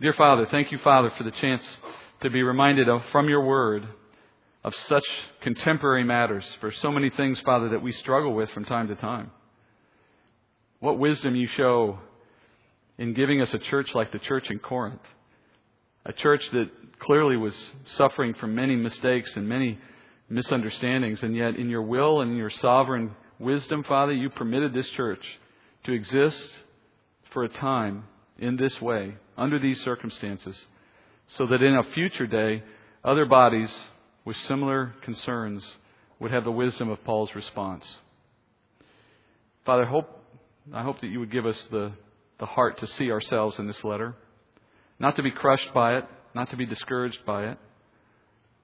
Dear Father, thank you, Father, for the chance to be reminded of from your word of such contemporary matters, for so many things, Father, that we struggle with from time to time. What wisdom you show in giving us a church like the church in Corinth, a church that clearly was suffering from many mistakes and many misunderstandings, and yet in your will and your sovereign wisdom, Father, you permitted this church to exist for a time in this way, under these circumstances, so that in a future day, other bodies with similar concerns would have the wisdom of Paul's response. Father, I hope, I hope that you would give us the, the heart to see ourselves in this letter, not to be crushed by it, not to be discouraged by it,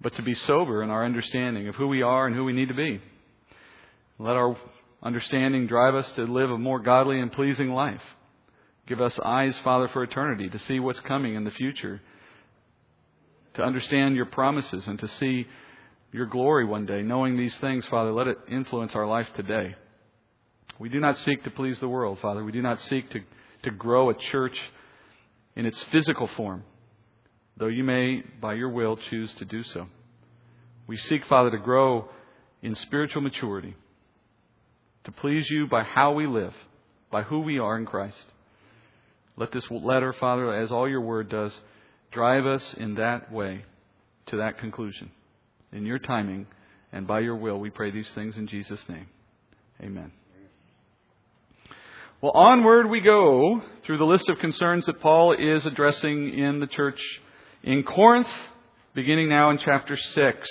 but to be sober in our understanding of who we are and who we need to be. Let our understanding drive us to live a more godly and pleasing life. Give us eyes, Father, for eternity, to see what's coming in the future, to understand your promises, and to see your glory one day. Knowing these things, Father, let it influence our life today. We do not seek to please the world, Father. We do not seek to, to grow a church in its physical form, though you may, by your will, choose to do so. We seek, Father, to grow in spiritual maturity, to please you by how we live, by who we are in Christ. Let this letter, Father, as all your word does, drive us in that way to that conclusion. In your timing and by your will, we pray these things in Jesus' name. Amen. Well, onward we go through the list of concerns that Paul is addressing in the church in Corinth, beginning now in chapter 6.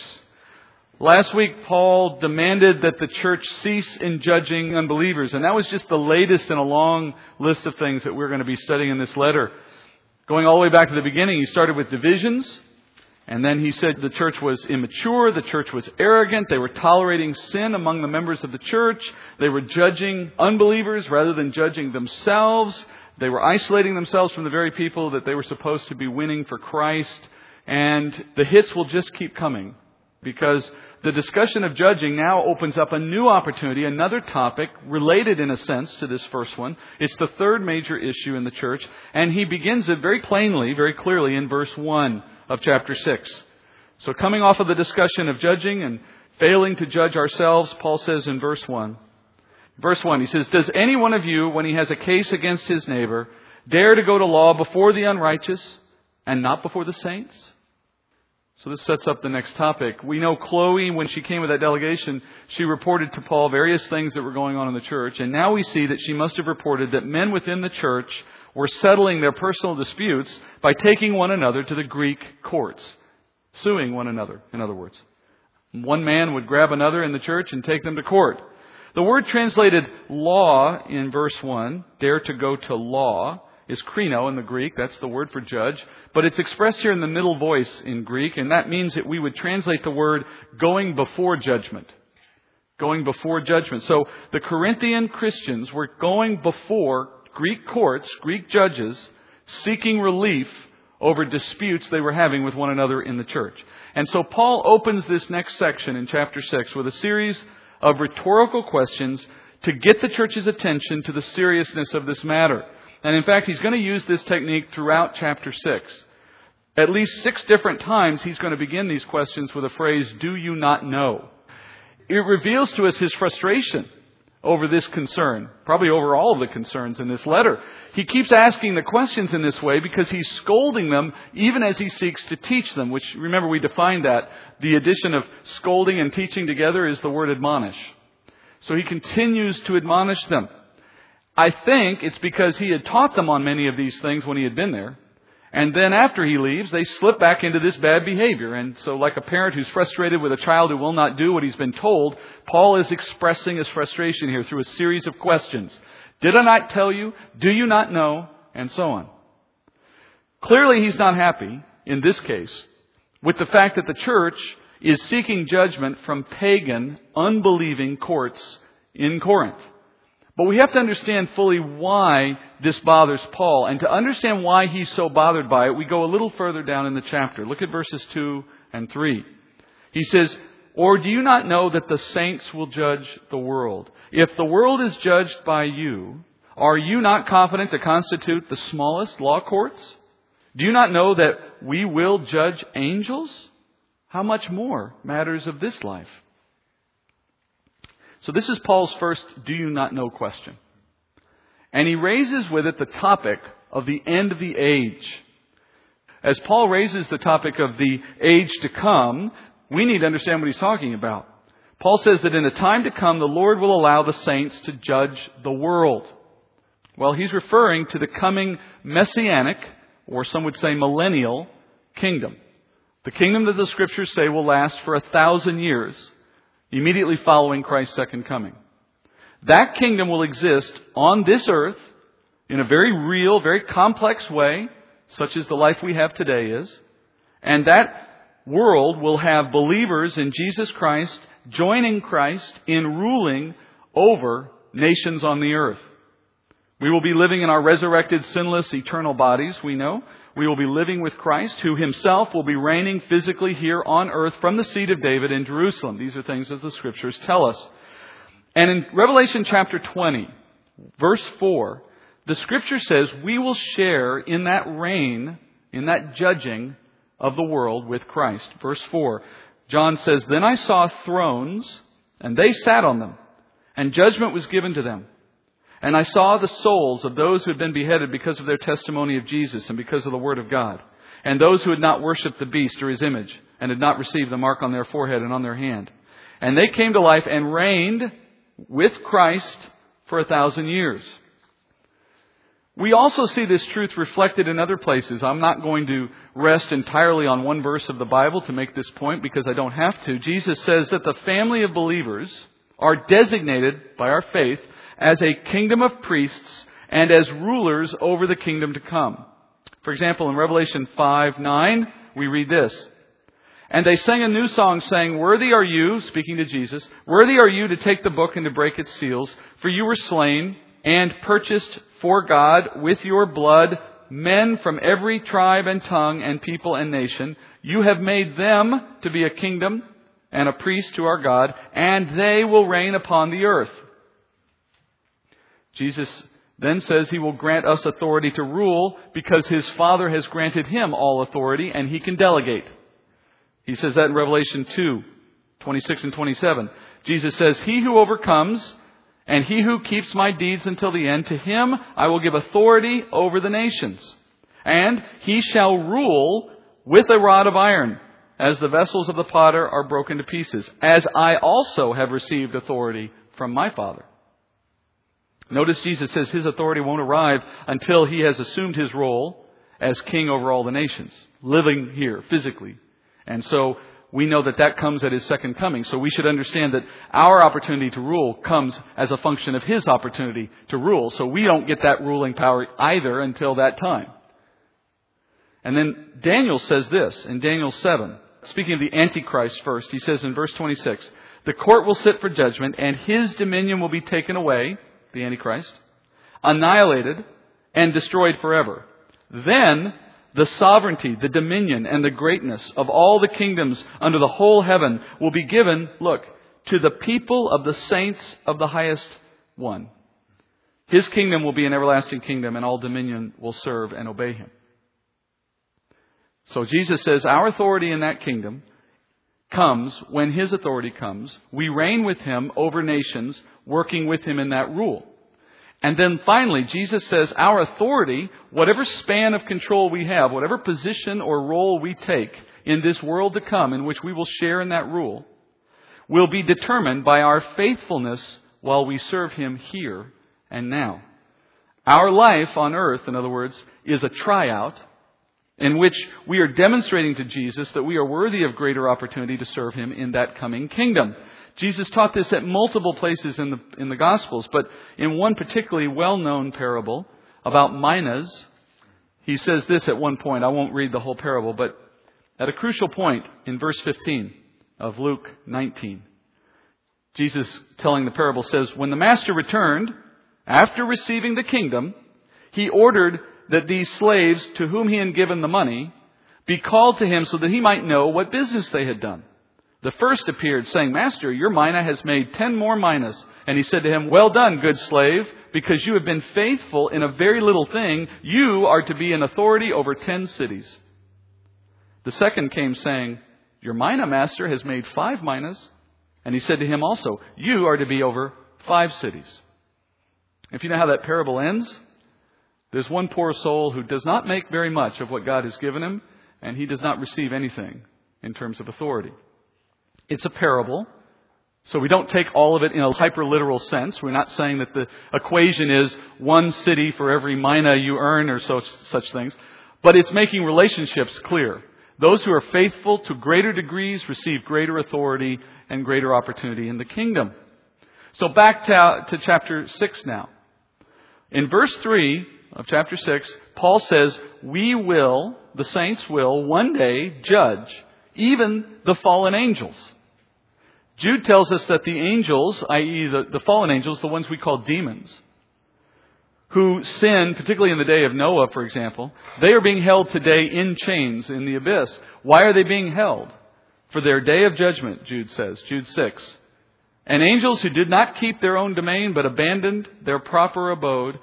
Last week, Paul demanded that the church cease in judging unbelievers, and that was just the latest in a long list of things that we're going to be studying in this letter. Going all the way back to the beginning, he started with divisions, and then he said the church was immature, the church was arrogant, they were tolerating sin among the members of the church, they were judging unbelievers rather than judging themselves, they were isolating themselves from the very people that they were supposed to be winning for Christ, and the hits will just keep coming because the discussion of judging now opens up a new opportunity, another topic related in a sense to this first one. It's the third major issue in the church, and he begins it very plainly, very clearly in verse 1 of chapter 6. So coming off of the discussion of judging and failing to judge ourselves, Paul says in verse 1, verse 1, he says, Does any one of you, when he has a case against his neighbor, dare to go to law before the unrighteous and not before the saints? So this sets up the next topic. We know Chloe, when she came with that delegation, she reported to Paul various things that were going on in the church. And now we see that she must have reported that men within the church were settling their personal disputes by taking one another to the Greek courts. Suing one another, in other words. One man would grab another in the church and take them to court. The word translated law in verse 1, dare to go to law, is krino in the Greek. That's the word for judge. But it's expressed here in the middle voice in Greek, and that means that we would translate the word going before judgment. Going before judgment. So the Corinthian Christians were going before Greek courts, Greek judges, seeking relief over disputes they were having with one another in the church. And so Paul opens this next section in chapter 6 with a series of rhetorical questions to get the church's attention to the seriousness of this matter. And in fact, he's going to use this technique throughout chapter 6. At least six different times, he's going to begin these questions with a phrase, Do you not know? It reveals to us his frustration over this concern, probably over all of the concerns in this letter. He keeps asking the questions in this way because he's scolding them even as he seeks to teach them, which remember we defined that. The addition of scolding and teaching together is the word admonish. So he continues to admonish them. I think it's because he had taught them on many of these things when he had been there. And then after he leaves, they slip back into this bad behavior. And so, like a parent who's frustrated with a child who will not do what he's been told, Paul is expressing his frustration here through a series of questions. Did I not tell you? Do you not know? And so on. Clearly, he's not happy, in this case, with the fact that the church is seeking judgment from pagan, unbelieving courts in Corinth. But we have to understand fully why this bothers Paul. And to understand why he's so bothered by it, we go a little further down in the chapter. Look at verses 2 and 3. He says, Or do you not know that the saints will judge the world? If the world is judged by you, are you not confident to constitute the smallest law courts? Do you not know that we will judge angels? How much more matters of this life? So this is Paul's first do you not know question. And he raises with it the topic of the end of the age. As Paul raises the topic of the age to come, we need to understand what he's talking about. Paul says that in a time to come, the Lord will allow the saints to judge the world. Well, he's referring to the coming messianic, or some would say millennial, kingdom. The kingdom that the scriptures say will last for a thousand years, immediately following Christ's second coming. That kingdom will exist on this earth in a very real, very complex way, such as the life we have today is. And that world will have believers in Jesus Christ joining Christ in ruling over nations on the earth. We will be living in our resurrected, sinless, eternal bodies, we know. We will be living with Christ, who himself will be reigning physically here on earth from the seat of David in Jerusalem. These are things that the scriptures tell us. And in Revelation chapter 20, verse 4, the scripture says we will share in that reign, in that judging of the world with Christ. Verse 4, John says, Then I saw thrones, and they sat on them, and judgment was given to them. And I saw the souls of those who had been beheaded because of their testimony of Jesus and because of the Word of God, and those who had not worshipped the beast or his image, and had not received the mark on their forehead and on their hand. And they came to life and reigned with Christ for a thousand years. We also see this truth reflected in other places. I'm not going to rest entirely on one verse of the Bible to make this point because I don't have to. Jesus says that the family of believers are designated by our faith as a kingdom of priests and as rulers over the kingdom to come. For example, in Revelation 5 9, we read this. And they sang a new song saying, Worthy are you, speaking to Jesus, worthy are you to take the book and to break its seals, for you were slain and purchased for God with your blood men from every tribe and tongue and people and nation. You have made them to be a kingdom and a priest to our God, and they will reign upon the earth. Jesus then says he will grant us authority to rule because his Father has granted him all authority and he can delegate. He says that in Revelation 2, 26 and 27. Jesus says, He who overcomes and he who keeps my deeds until the end, to him I will give authority over the nations. And he shall rule with a rod of iron, as the vessels of the potter are broken to pieces, as I also have received authority from my Father. Notice Jesus says his authority won't arrive until he has assumed his role as king over all the nations, living here physically. And so we know that that comes at his second coming. So we should understand that our opportunity to rule comes as a function of his opportunity to rule. So we don't get that ruling power either until that time. And then Daniel says this in Daniel 7, speaking of the Antichrist first, he says in verse 26, the court will sit for judgment and his dominion will be taken away, the Antichrist, annihilated and destroyed forever. Then the sovereignty, the dominion, and the greatness of all the kingdoms under the whole heaven will be given, look, to the people of the saints of the highest one. His kingdom will be an everlasting kingdom, and all dominion will serve and obey him. So Jesus says our authority in that kingdom comes when his authority comes. We reign with him over nations, working with him in that rule. And then finally, Jesus says our authority, whatever span of control we have, whatever position or role we take in this world to come in which we will share in that rule, will be determined by our faithfulness while we serve Him here and now. Our life on earth, in other words, is a tryout in which we are demonstrating to Jesus that we are worthy of greater opportunity to serve Him in that coming kingdom. Jesus taught this at multiple places in the, in the Gospels, but in one particularly well known parable about minas, he says this at one point. I won't read the whole parable, but at a crucial point in verse 15 of Luke 19, Jesus telling the parable says, When the master returned, after receiving the kingdom, he ordered that these slaves to whom he had given the money be called to him so that he might know what business they had done. The first appeared, saying, Master, your mina has made ten more minas. And he said to him, Well done, good slave. because you have been faithful in a very little thing, you are to be an authority over ten cities. The second came saying, Your mina master has made five minas. And he said to him also, You are to be over five cities. If you know how that parable ends, there's one poor soul who does not make very much of what God has given him, and he does not receive anything in terms of authority. It's a parable, so we don't take all of it in a hyper literal sense. We're not saying that the equation is one city for every mina you earn or such, such things, but it's making relationships clear. Those who are faithful to greater degrees receive greater authority and greater opportunity in the kingdom. So back to, to chapter 6 now. In verse 3, of chapter 6, Paul says, We will, the saints will, one day judge even the fallen angels. Jude tells us that the angels, i.e., the, the fallen angels, the ones we call demons, who sin, particularly in the day of Noah, for example, they are being held today in chains in the abyss. Why are they being held? For their day of judgment, Jude says, Jude 6. And angels who did not keep their own domain but abandoned their proper abode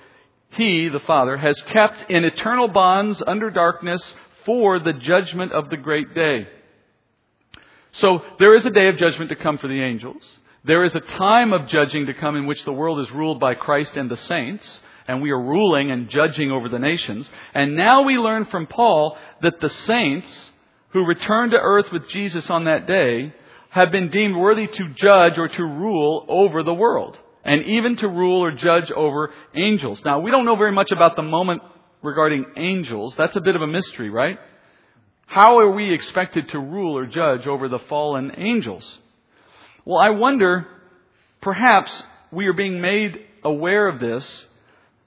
he, the Father, has kept in eternal bonds under darkness for the judgment of the great day. So there is a day of judgment to come for the angels. There is a time of judging to come in which the world is ruled by Christ and the saints, and we are ruling and judging over the nations. And now we learn from Paul that the saints who return to earth with Jesus on that day have been deemed worthy to judge or to rule over the world and even to rule or judge over angels. Now, we don't know very much about the moment regarding angels. That's a bit of a mystery, right? How are we expected to rule or judge over the fallen angels? Well, I wonder, perhaps we are being made aware of this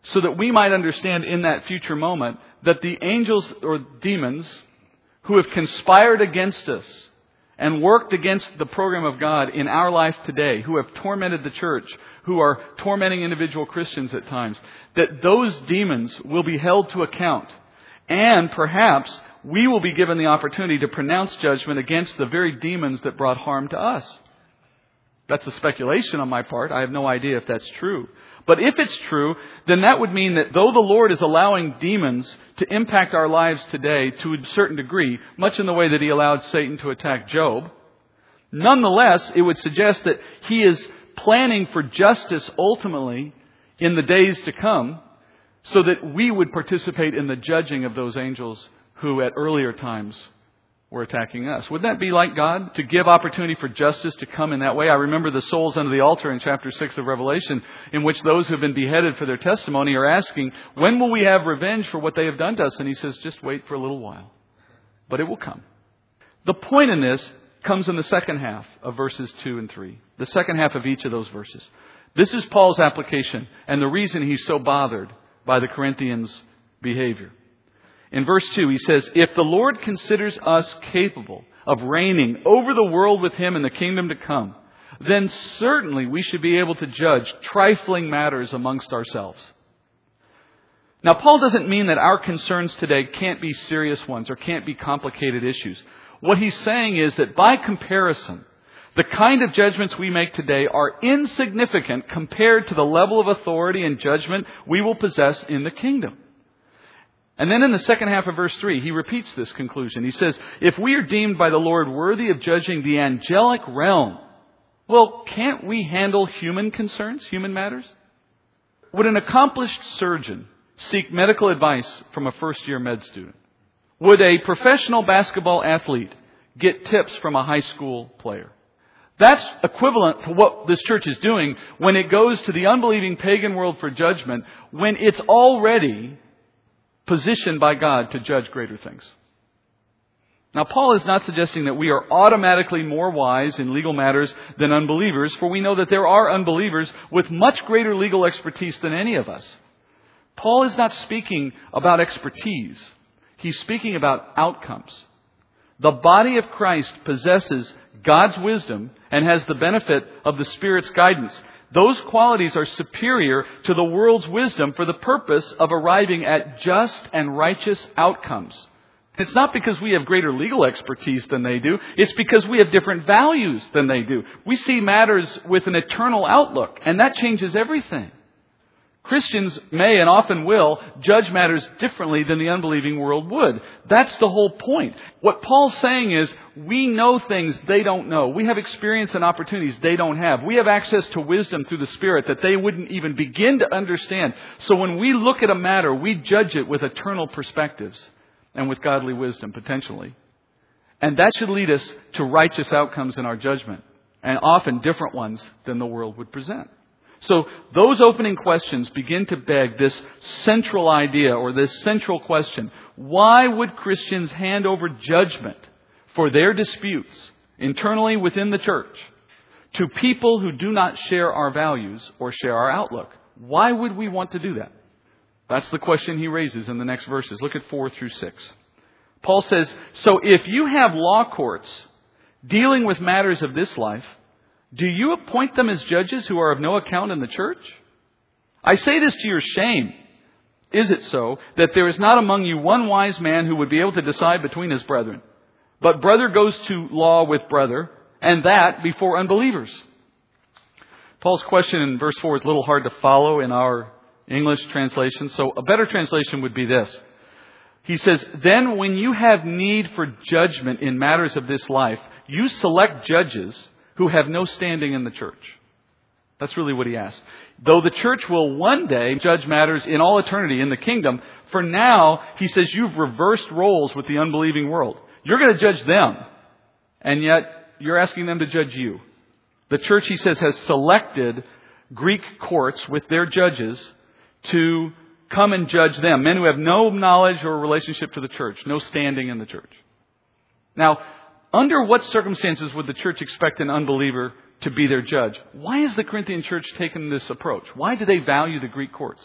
so that we might understand in that future moment that the angels or demons who have conspired against us and worked against the program of God in our life today, who have tormented the church, who are tormenting individual Christians at times, that those demons will be held to account. And perhaps we will be given the opportunity to pronounce judgment against the very demons that brought harm to us. That's a speculation on my part. I have no idea if that's true. But if it's true, then that would mean that though the Lord is allowing demons to impact our lives today to a certain degree, much in the way that He allowed Satan to attack Job, nonetheless, it would suggest that He is planning for justice ultimately in the days to come so that we would participate in the judging of those angels who at earlier times were attacking us. Wouldn't that be like God to give opportunity for justice to come in that way? I remember the souls under the altar in chapter 6 of Revelation in which those who have been beheaded for their testimony are asking, when will we have revenge for what they have done to us? And he says, just wait for a little while. But it will come. The point in this comes in the second half of verses 2 and 3. The second half of each of those verses. This is Paul's application and the reason he's so bothered by the Corinthians' behavior. In verse 2, he says, If the Lord considers us capable of reigning over the world with him in the kingdom to come, then certainly we should be able to judge trifling matters amongst ourselves. Now, Paul doesn't mean that our concerns today can't be serious ones or can't be complicated issues. What he's saying is that by comparison, the kind of judgments we make today are insignificant compared to the level of authority and judgment we will possess in the kingdom. And then in the second half of verse 3, he repeats this conclusion. He says, If we are deemed by the Lord worthy of judging the angelic realm, well, can't we handle human concerns, human matters? Would an accomplished surgeon seek medical advice from a first year med student? Would a professional basketball athlete get tips from a high school player? That's equivalent to what this church is doing when it goes to the unbelieving pagan world for judgment when it's already positioned by God to judge greater things. Now, Paul is not suggesting that we are automatically more wise in legal matters than unbelievers, for we know that there are unbelievers with much greater legal expertise than any of us. Paul is not speaking about expertise. He's speaking about outcomes. The body of Christ possesses God's wisdom and has the benefit of the Spirit's guidance. Those qualities are superior to the world's wisdom for the purpose of arriving at just and righteous outcomes. It's not because we have greater legal expertise than they do. It's because we have different values than they do. We see matters with an eternal outlook, and that changes everything. Christians may and often will judge matters differently than the unbelieving world would. That's the whole point. What Paul's saying is, we know things they don't know. We have experience and opportunities they don't have. We have access to wisdom through the Spirit that they wouldn't even begin to understand. So when we look at a matter, we judge it with eternal perspectives and with godly wisdom, potentially. And that should lead us to righteous outcomes in our judgment, and often different ones than the world would present. So those opening questions begin to beg this central idea or this central question. Why would Christians hand over judgment for their disputes internally within the church to people who do not share our values or share our outlook? Why would we want to do that? That's the question he raises in the next verses. Look at 4 through 6. Paul says, So if you have law courts dealing with matters of this life, do you appoint them as judges who are of no account in the church? I say this to your shame. Is it so that there is not among you one wise man who would be able to decide between his brethren? But brother goes to law with brother, and that before unbelievers. Paul's question in verse 4 is a little hard to follow in our English translation, so a better translation would be this. He says, Then when you have need for judgment in matters of this life, you select judges who have no standing in the church. That's really what he asked. Though the church will one day judge matters in all eternity in the kingdom, for now, he says you've reversed roles with the unbelieving world. You're going to judge them, and yet you're asking them to judge you. The church, he says, has selected Greek courts with their judges to come and judge them. Men who have no knowledge or relationship to the church, no standing in the church. Now, under what circumstances would the church expect an unbeliever to be their judge? Why has the Corinthian church taken this approach? Why do they value the Greek courts?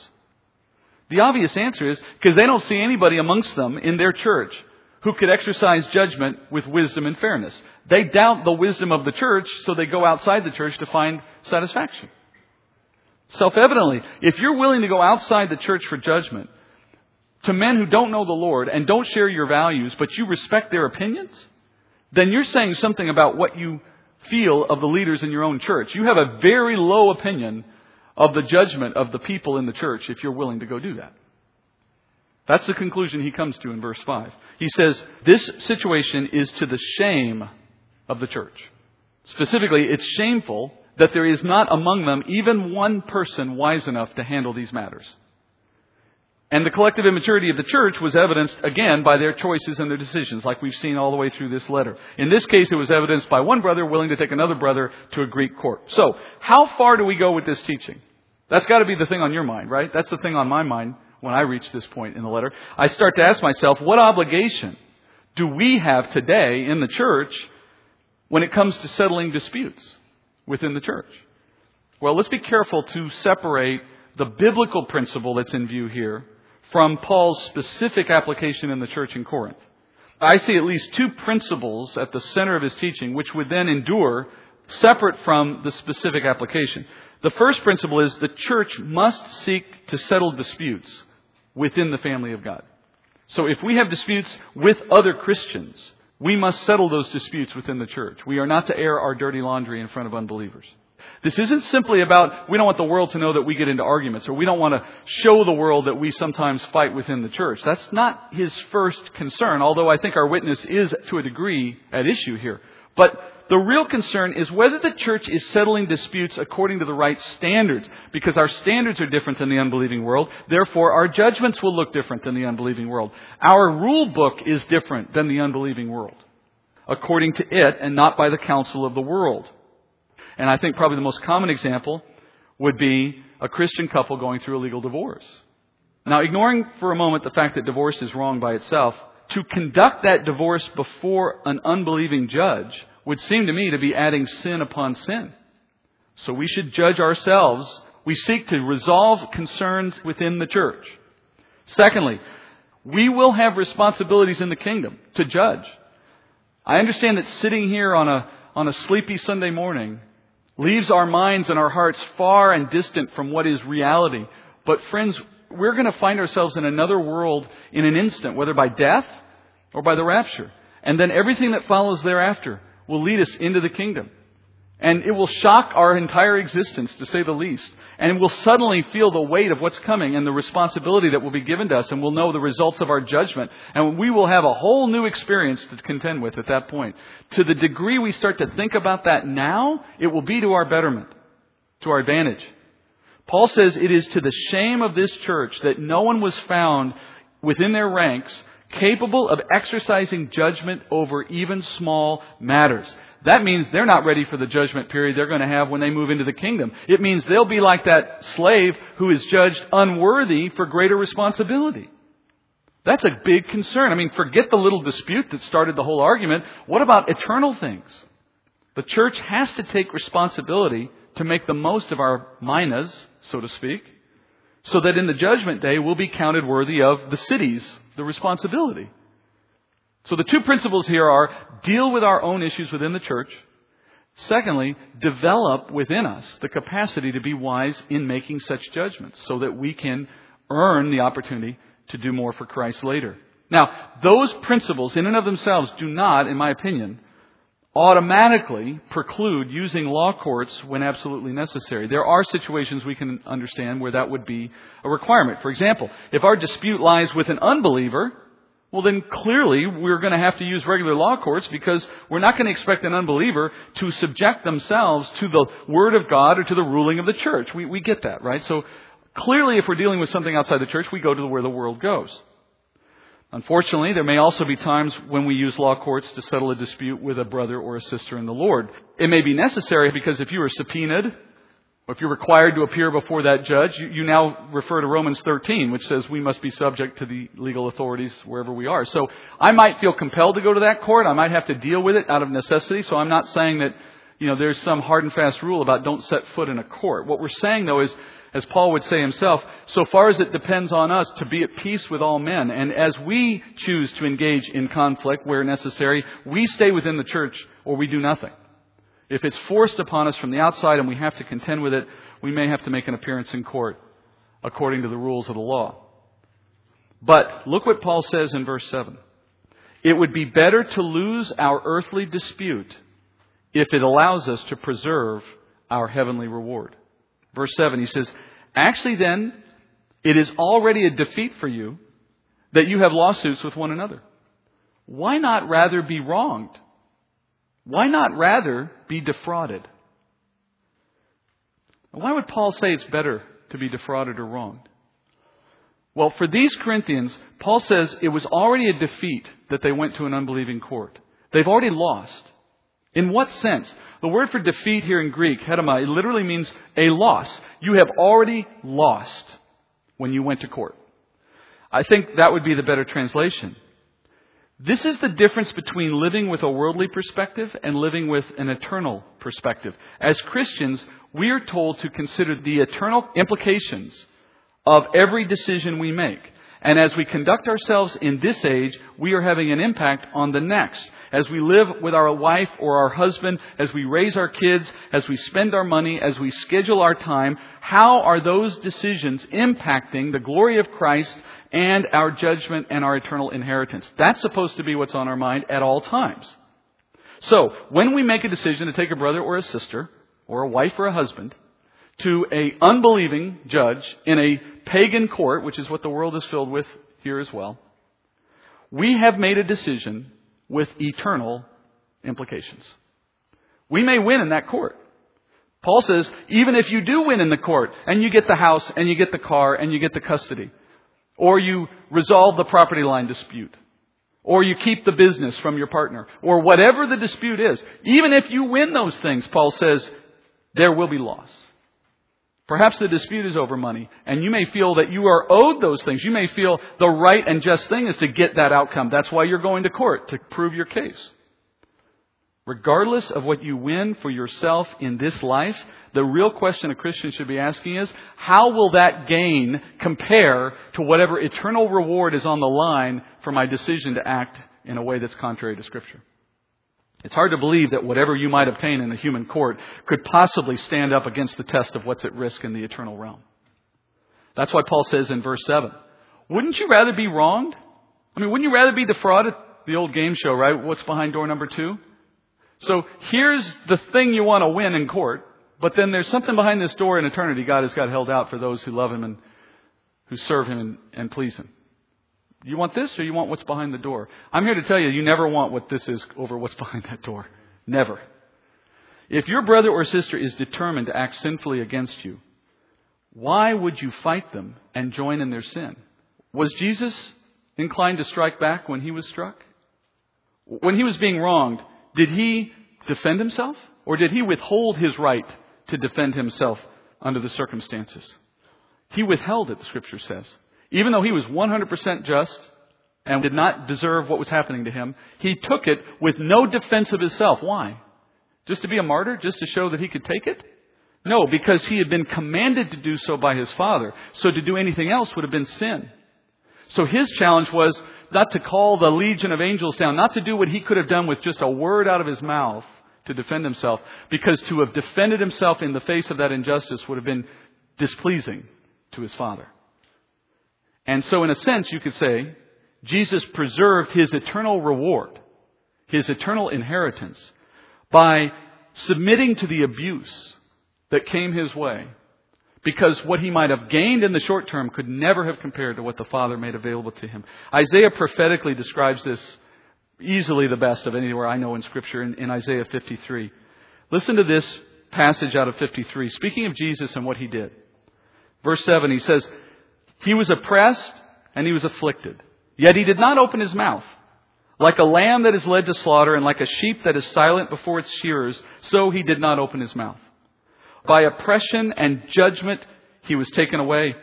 The obvious answer is because they don't see anybody amongst them in their church who could exercise judgment with wisdom and fairness. They doubt the wisdom of the church, so they go outside the church to find satisfaction. Self evidently, if you're willing to go outside the church for judgment to men who don't know the Lord and don't share your values, but you respect their opinions, then you're saying something about what you feel of the leaders in your own church. You have a very low opinion of the judgment of the people in the church if you're willing to go do that. That's the conclusion he comes to in verse 5. He says, This situation is to the shame of the church. Specifically, it's shameful that there is not among them even one person wise enough to handle these matters. And the collective immaturity of the church was evidenced again by their choices and their decisions, like we've seen all the way through this letter. In this case, it was evidenced by one brother willing to take another brother to a Greek court. So, how far do we go with this teaching? That's got to be the thing on your mind, right? That's the thing on my mind when I reach this point in the letter. I start to ask myself, what obligation do we have today in the church when it comes to settling disputes within the church? Well, let's be careful to separate the biblical principle that's in view here from Paul's specific application in the church in Corinth. I see at least two principles at the center of his teaching, which would then endure separate from the specific application. The first principle is the church must seek to settle disputes within the family of God. So if we have disputes with other Christians, we must settle those disputes within the church. We are not to air our dirty laundry in front of unbelievers. This isn't simply about we don't want the world to know that we get into arguments or we don't want to show the world that we sometimes fight within the church. That's not his first concern, although I think our witness is to a degree at issue here. But the real concern is whether the church is settling disputes according to the right standards, because our standards are different than the unbelieving world. Therefore, our judgments will look different than the unbelieving world. Our rule book is different than the unbelieving world, according to it and not by the counsel of the world. And I think probably the most common example would be a Christian couple going through a legal divorce. Now, ignoring for a moment the fact that divorce is wrong by itself, to conduct that divorce before an unbelieving judge would seem to me to be adding sin upon sin. So we should judge ourselves. We seek to resolve concerns within the church. Secondly, we will have responsibilities in the kingdom to judge. I understand that sitting here on a, on a sleepy Sunday morning leaves our minds and our hearts far and distant from what is reality. But friends, we're going to find ourselves in another world in an instant, whether by death or by the rapture. And then everything that follows thereafter will lead us into the kingdom. And it will shock our entire existence, to say the least. And we'll suddenly feel the weight of what's coming and the responsibility that will be given to us, and we'll know the results of our judgment. And we will have a whole new experience to contend with at that point. To the degree we start to think about that now, it will be to our betterment, to our advantage. Paul says it is to the shame of this church that no one was found within their ranks capable of exercising judgment over even small matters. That means they're not ready for the judgment period they're going to have when they move into the kingdom. It means they'll be like that slave who is judged unworthy for greater responsibility. That's a big concern. I mean, forget the little dispute that started the whole argument. What about eternal things? The church has to take responsibility to make the most of our minas, so to speak, so that in the judgment day we'll be counted worthy of the cities, the responsibility. So the two principles here are deal with our own issues within the church. Secondly, develop within us the capacity to be wise in making such judgments so that we can earn the opportunity to do more for Christ later. Now, those principles in and of themselves do not, in my opinion, automatically preclude using law courts when absolutely necessary. There are situations we can understand where that would be a requirement. For example, if our dispute lies with an unbeliever, well, then clearly we're going to have to use regular law courts because we're not going to expect an unbeliever to subject themselves to the Word of God or to the ruling of the church. We, we get that, right? So clearly if we're dealing with something outside the church, we go to where the world goes. Unfortunately, there may also be times when we use law courts to settle a dispute with a brother or a sister in the Lord. It may be necessary because if you are subpoenaed if you're required to appear before that judge, you, you, now refer to Romans 13, which says we must be subject to the legal authorities wherever we are. So I might feel compelled to go to that court. I might have to deal with it out of necessity. So I'm not saying that, you know, there's some hard and fast rule about don't set foot in a court. What we're saying though is, as Paul would say himself, so far as it depends on us to be at peace with all men. And as we choose to engage in conflict where necessary, we stay within the church or we do nothing. If it's forced upon us from the outside and we have to contend with it, we may have to make an appearance in court according to the rules of the law. But look what Paul says in verse 7. It would be better to lose our earthly dispute if it allows us to preserve our heavenly reward. Verse 7, he says, Actually, then, it is already a defeat for you that you have lawsuits with one another. Why not rather be wronged? Why not rather be defrauded? Why would Paul say it's better to be defrauded or wronged? Well, for these Corinthians, Paul says it was already a defeat that they went to an unbelieving court. They've already lost. In what sense? The word for defeat here in Greek, hedema, it literally means a loss. You have already lost when you went to court. I think that would be the better translation. This is the difference between living with a worldly perspective and living with an eternal perspective. As Christians, we are told to consider the eternal implications of every decision we make. And as we conduct ourselves in this age, we are having an impact on the next as we live with our wife or our husband, as we raise our kids, as we spend our money, as we schedule our time, how are those decisions impacting the glory of Christ and our judgment and our eternal inheritance? That's supposed to be what's on our mind at all times. So, when we make a decision to take a brother or a sister, or a wife or a husband, to a unbelieving judge in a pagan court, which is what the world is filled with here as well, we have made a decision with eternal implications. We may win in that court. Paul says, even if you do win in the court, and you get the house, and you get the car, and you get the custody, or you resolve the property line dispute, or you keep the business from your partner, or whatever the dispute is, even if you win those things, Paul says, there will be loss. Perhaps the dispute is over money, and you may feel that you are owed those things. You may feel the right and just thing is to get that outcome. That's why you're going to court, to prove your case. Regardless of what you win for yourself in this life, the real question a Christian should be asking is, how will that gain compare to whatever eternal reward is on the line for my decision to act in a way that's contrary to Scripture? It's hard to believe that whatever you might obtain in the human court could possibly stand up against the test of what's at risk in the eternal realm. That's why Paul says in verse 7, wouldn't you rather be wronged? I mean, wouldn't you rather be defrauded? The old game show, right? What's behind door number two? So here's the thing you want to win in court, but then there's something behind this door in eternity God has got held out for those who love Him and who serve Him and, and please Him. You want this or you want what's behind the door? I'm here to tell you, you never want what this is over what's behind that door. Never. If your brother or sister is determined to act sinfully against you, why would you fight them and join in their sin? Was Jesus inclined to strike back when he was struck? When he was being wronged, did he defend himself? Or did he withhold his right to defend himself under the circumstances? He withheld it, the scripture says. Even though he was 100% just and did not deserve what was happening to him, he took it with no defense of himself. Why? Just to be a martyr? Just to show that he could take it? No, because he had been commanded to do so by his father. So to do anything else would have been sin. So his challenge was not to call the legion of angels down, not to do what he could have done with just a word out of his mouth to defend himself, because to have defended himself in the face of that injustice would have been displeasing to his father. And so, in a sense, you could say, Jesus preserved his eternal reward, his eternal inheritance, by submitting to the abuse that came his way. Because what he might have gained in the short term could never have compared to what the Father made available to him. Isaiah prophetically describes this easily the best of anywhere I know in Scripture in, in Isaiah 53. Listen to this passage out of 53, speaking of Jesus and what he did. Verse 7, he says, he was oppressed and he was afflicted. Yet he did not open his mouth. Like a lamb that is led to slaughter and like a sheep that is silent before its shearers, so he did not open his mouth. By oppression and judgment he was taken away.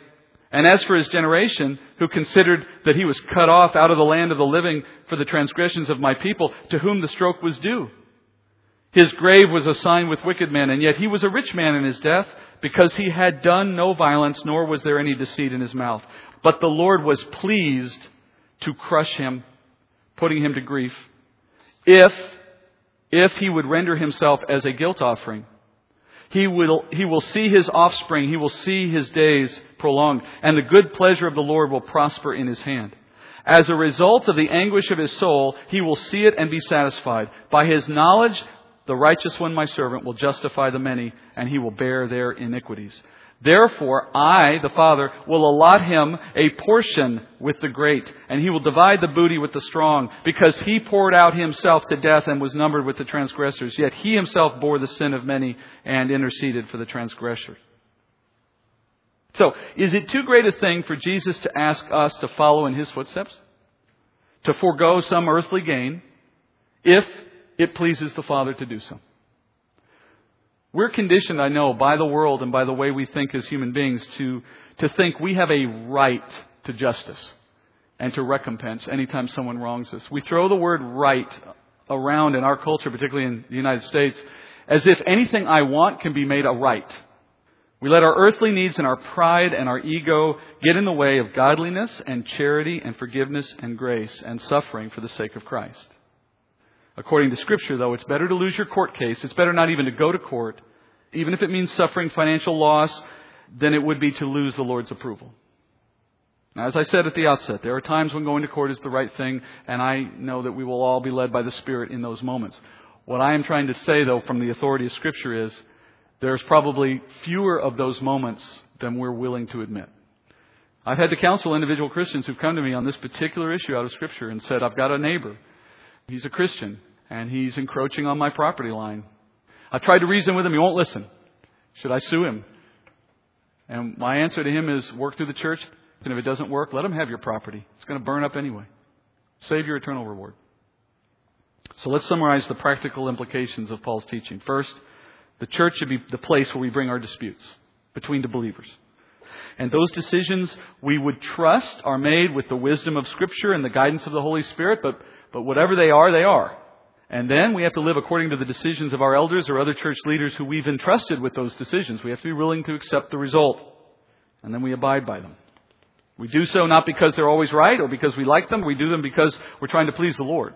And as for his generation, who considered that he was cut off out of the land of the living for the transgressions of my people, to whom the stroke was due. His grave was assigned with wicked men, and yet he was a rich man in his death, because he had done no violence, nor was there any deceit in his mouth. But the Lord was pleased to crush him, putting him to grief, if, if he would render himself as a guilt offering. He will, he will see his offspring, he will see his days prolonged, and the good pleasure of the Lord will prosper in his hand. As a result of the anguish of his soul, he will see it and be satisfied. By his knowledge, the righteous one, my servant, will justify the many, and he will bear their iniquities. Therefore, I, the Father, will allot him a portion with the great, and he will divide the booty with the strong, because he poured out himself to death and was numbered with the transgressors. Yet he himself bore the sin of many and interceded for the transgressors. So, is it too great a thing for Jesus to ask us to follow in his footsteps? To forego some earthly gain if it pleases the Father to do so. We're conditioned, I know, by the world and by the way we think as human beings to, to think we have a right to justice and to recompense anytime someone wrongs us. We throw the word right around in our culture, particularly in the United States, as if anything I want can be made a right. We let our earthly needs and our pride and our ego get in the way of godliness and charity and forgiveness and grace and suffering for the sake of Christ. According to Scripture, though, it's better to lose your court case. It's better not even to go to court, even if it means suffering financial loss, than it would be to lose the Lord's approval. Now, as I said at the outset, there are times when going to court is the right thing, and I know that we will all be led by the Spirit in those moments. What I am trying to say, though, from the authority of Scripture is there's probably fewer of those moments than we're willing to admit. I've had to counsel individual Christians who've come to me on this particular issue out of Scripture and said, I've got a neighbor He's a Christian, and he's encroaching on my property line. I've tried to reason with him. He won't listen. Should I sue him? And my answer to him is work through the church, and if it doesn't work, let him have your property. It's going to burn up anyway. Save your eternal reward. So let's summarize the practical implications of Paul's teaching. First, the church should be the place where we bring our disputes between the believers. And those decisions we would trust are made with the wisdom of Scripture and the guidance of the Holy Spirit, but but whatever they are, they are. And then we have to live according to the decisions of our elders or other church leaders who we've entrusted with those decisions. We have to be willing to accept the result. And then we abide by them. We do so not because they're always right or because we like them. We do them because we're trying to please the Lord.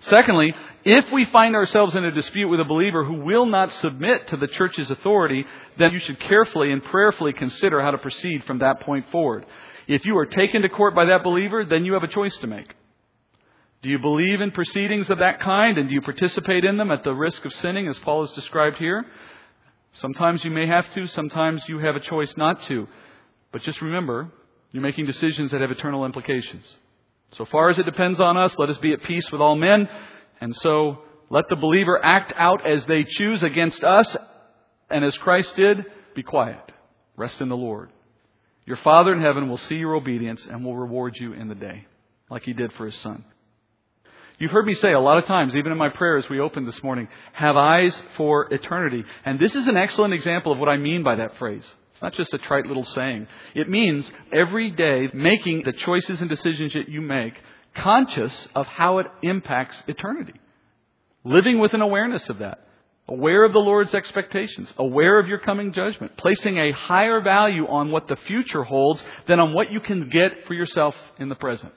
Secondly, if we find ourselves in a dispute with a believer who will not submit to the church's authority, then you should carefully and prayerfully consider how to proceed from that point forward. If you are taken to court by that believer, then you have a choice to make. Do you believe in proceedings of that kind and do you participate in them at the risk of sinning as Paul has described here? Sometimes you may have to, sometimes you have a choice not to. But just remember, you're making decisions that have eternal implications. So far as it depends on us, let us be at peace with all men. And so let the believer act out as they choose against us. And as Christ did, be quiet. Rest in the Lord. Your Father in heaven will see your obedience and will reward you in the day, like he did for his son. You've heard me say a lot of times, even in my prayers we opened this morning, have eyes for eternity. And this is an excellent example of what I mean by that phrase. It's not just a trite little saying. It means every day making the choices and decisions that you make conscious of how it impacts eternity. Living with an awareness of that. Aware of the Lord's expectations. Aware of your coming judgment. Placing a higher value on what the future holds than on what you can get for yourself in the present.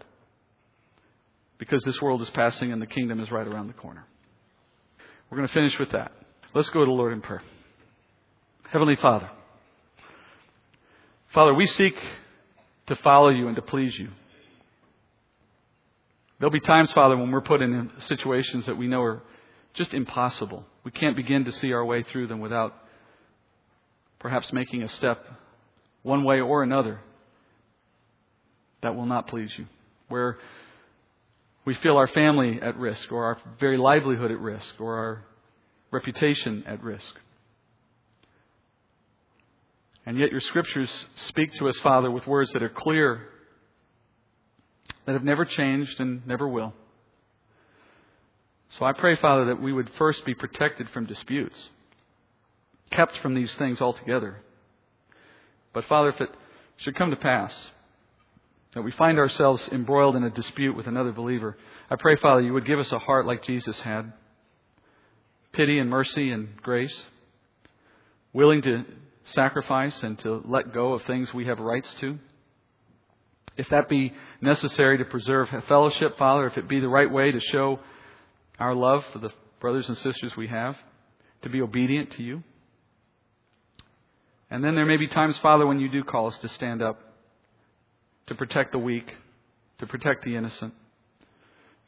Because this world is passing and the kingdom is right around the corner. We're going to finish with that. Let's go to the Lord in prayer. Heavenly Father. Father, we seek to follow you and to please you. There'll be times, Father, when we're put in situations that we know are just impossible. We can't begin to see our way through them without perhaps making a step one way or another that will not please you. Where we feel our family at risk, or our very livelihood at risk, or our reputation at risk. And yet your scriptures speak to us, Father, with words that are clear, that have never changed and never will. So I pray, Father, that we would first be protected from disputes, kept from these things altogether. But Father, if it should come to pass that we find ourselves embroiled in a dispute with another believer, I pray, Father, you would give us a heart like Jesus had pity and mercy and grace, willing to sacrifice and to let go of things we have rights to. If that be necessary to preserve fellowship, Father, if it be the right way to show our love for the brothers and sisters we have, to be obedient to you. And then there may be times, Father, when you do call us to stand up, to protect the weak, to protect the innocent,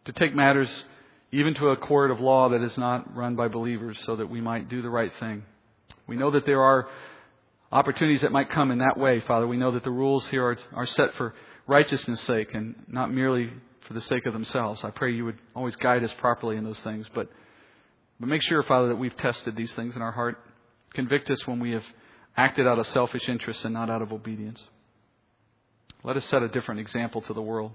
to take matters even to a court of law that is not run by believers so that we might do the right thing. We know that there are opportunities that might come in that way, Father. We know that the rules here are, are set for righteousness' sake and not merely for the sake of themselves. I pray you would always guide us properly in those things. But, but make sure, Father, that we've tested these things in our heart. Convict us when we have acted out of selfish interest and not out of obedience. Let us set a different example to the world.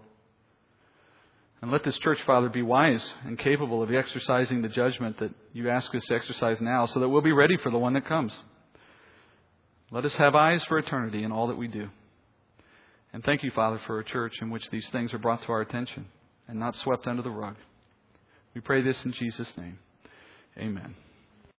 And let this church, Father, be wise and capable of exercising the judgment that you ask us to exercise now so that we'll be ready for the one that comes. Let us have eyes for eternity in all that we do. And thank you, Father, for a church in which these things are brought to our attention and not swept under the rug. We pray this in Jesus' name. Amen.